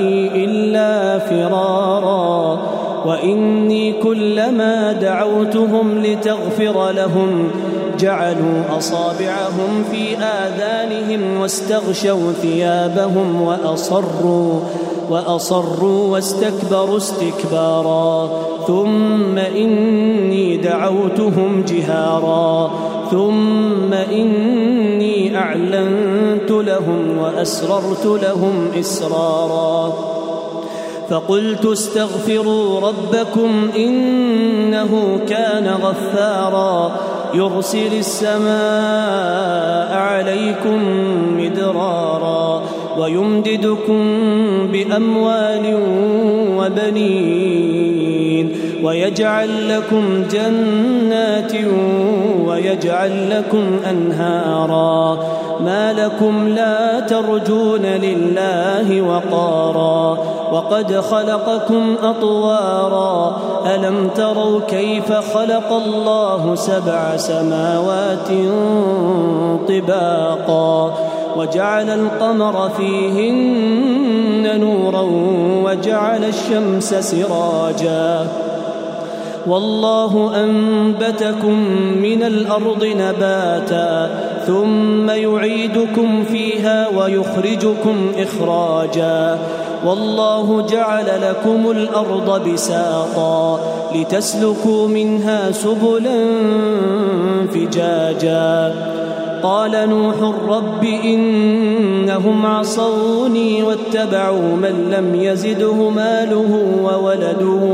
إلا فرارا وإني كلما دعوتهم لتغفر لهم جعلوا أصابعهم في آذانهم واستغشوا ثيابهم وأصروا وأصروا واستكبروا استكبارا ثم إني دعوتهم جهارا ثم إني أعلنت لهم وأسررت لهم إسرارا فقلت استغفروا ربكم إنه كان غفارا يرسل السماء عليكم مدرارا ويمددكم بأموال وبنين ويجعل لكم جنات ويجعل لكم أنهارا. ما لكم لا ترجون لله وقارا. وقد خلقكم أطوارا. ألم تروا كيف خلق الله سبع سماوات طباقا؟ وجعل القمر فيهن نورا وجعل الشمس سراجا. والله أنبتكم من الأرض نباتا ثم يعيدكم فيها ويخرجكم إخراجا والله جعل لكم الأرض بساطا لتسلكوا منها سبلا فجاجا قال نوح رب إنهم عصوني واتبعوا من لم يزده ماله وولده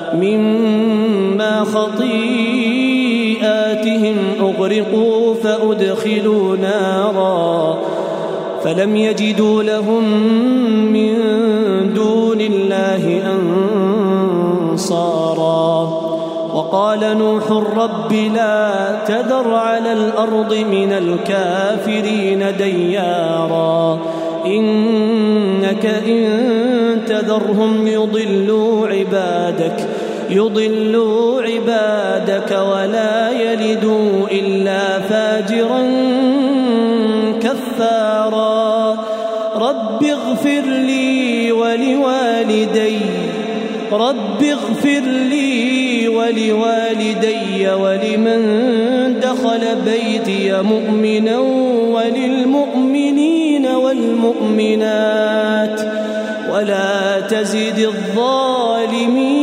مما خطيئاتهم أغرقوا فأدخلوا نارا فلم يجدوا لهم من دون الله أنصارا وقال نوح رب لا تذر على الأرض من الكافرين ديارا إنك إن تذرهم يضلوا عبادك يضلوا عبادك ولا يلدوا إلا فاجرا كفارا. رب اغفر لي ولوالدي رب اغفر لي ولوالدي ولمن دخل بيتي مؤمنا وللمؤمنين والمؤمنات. ولا تزد الظالمين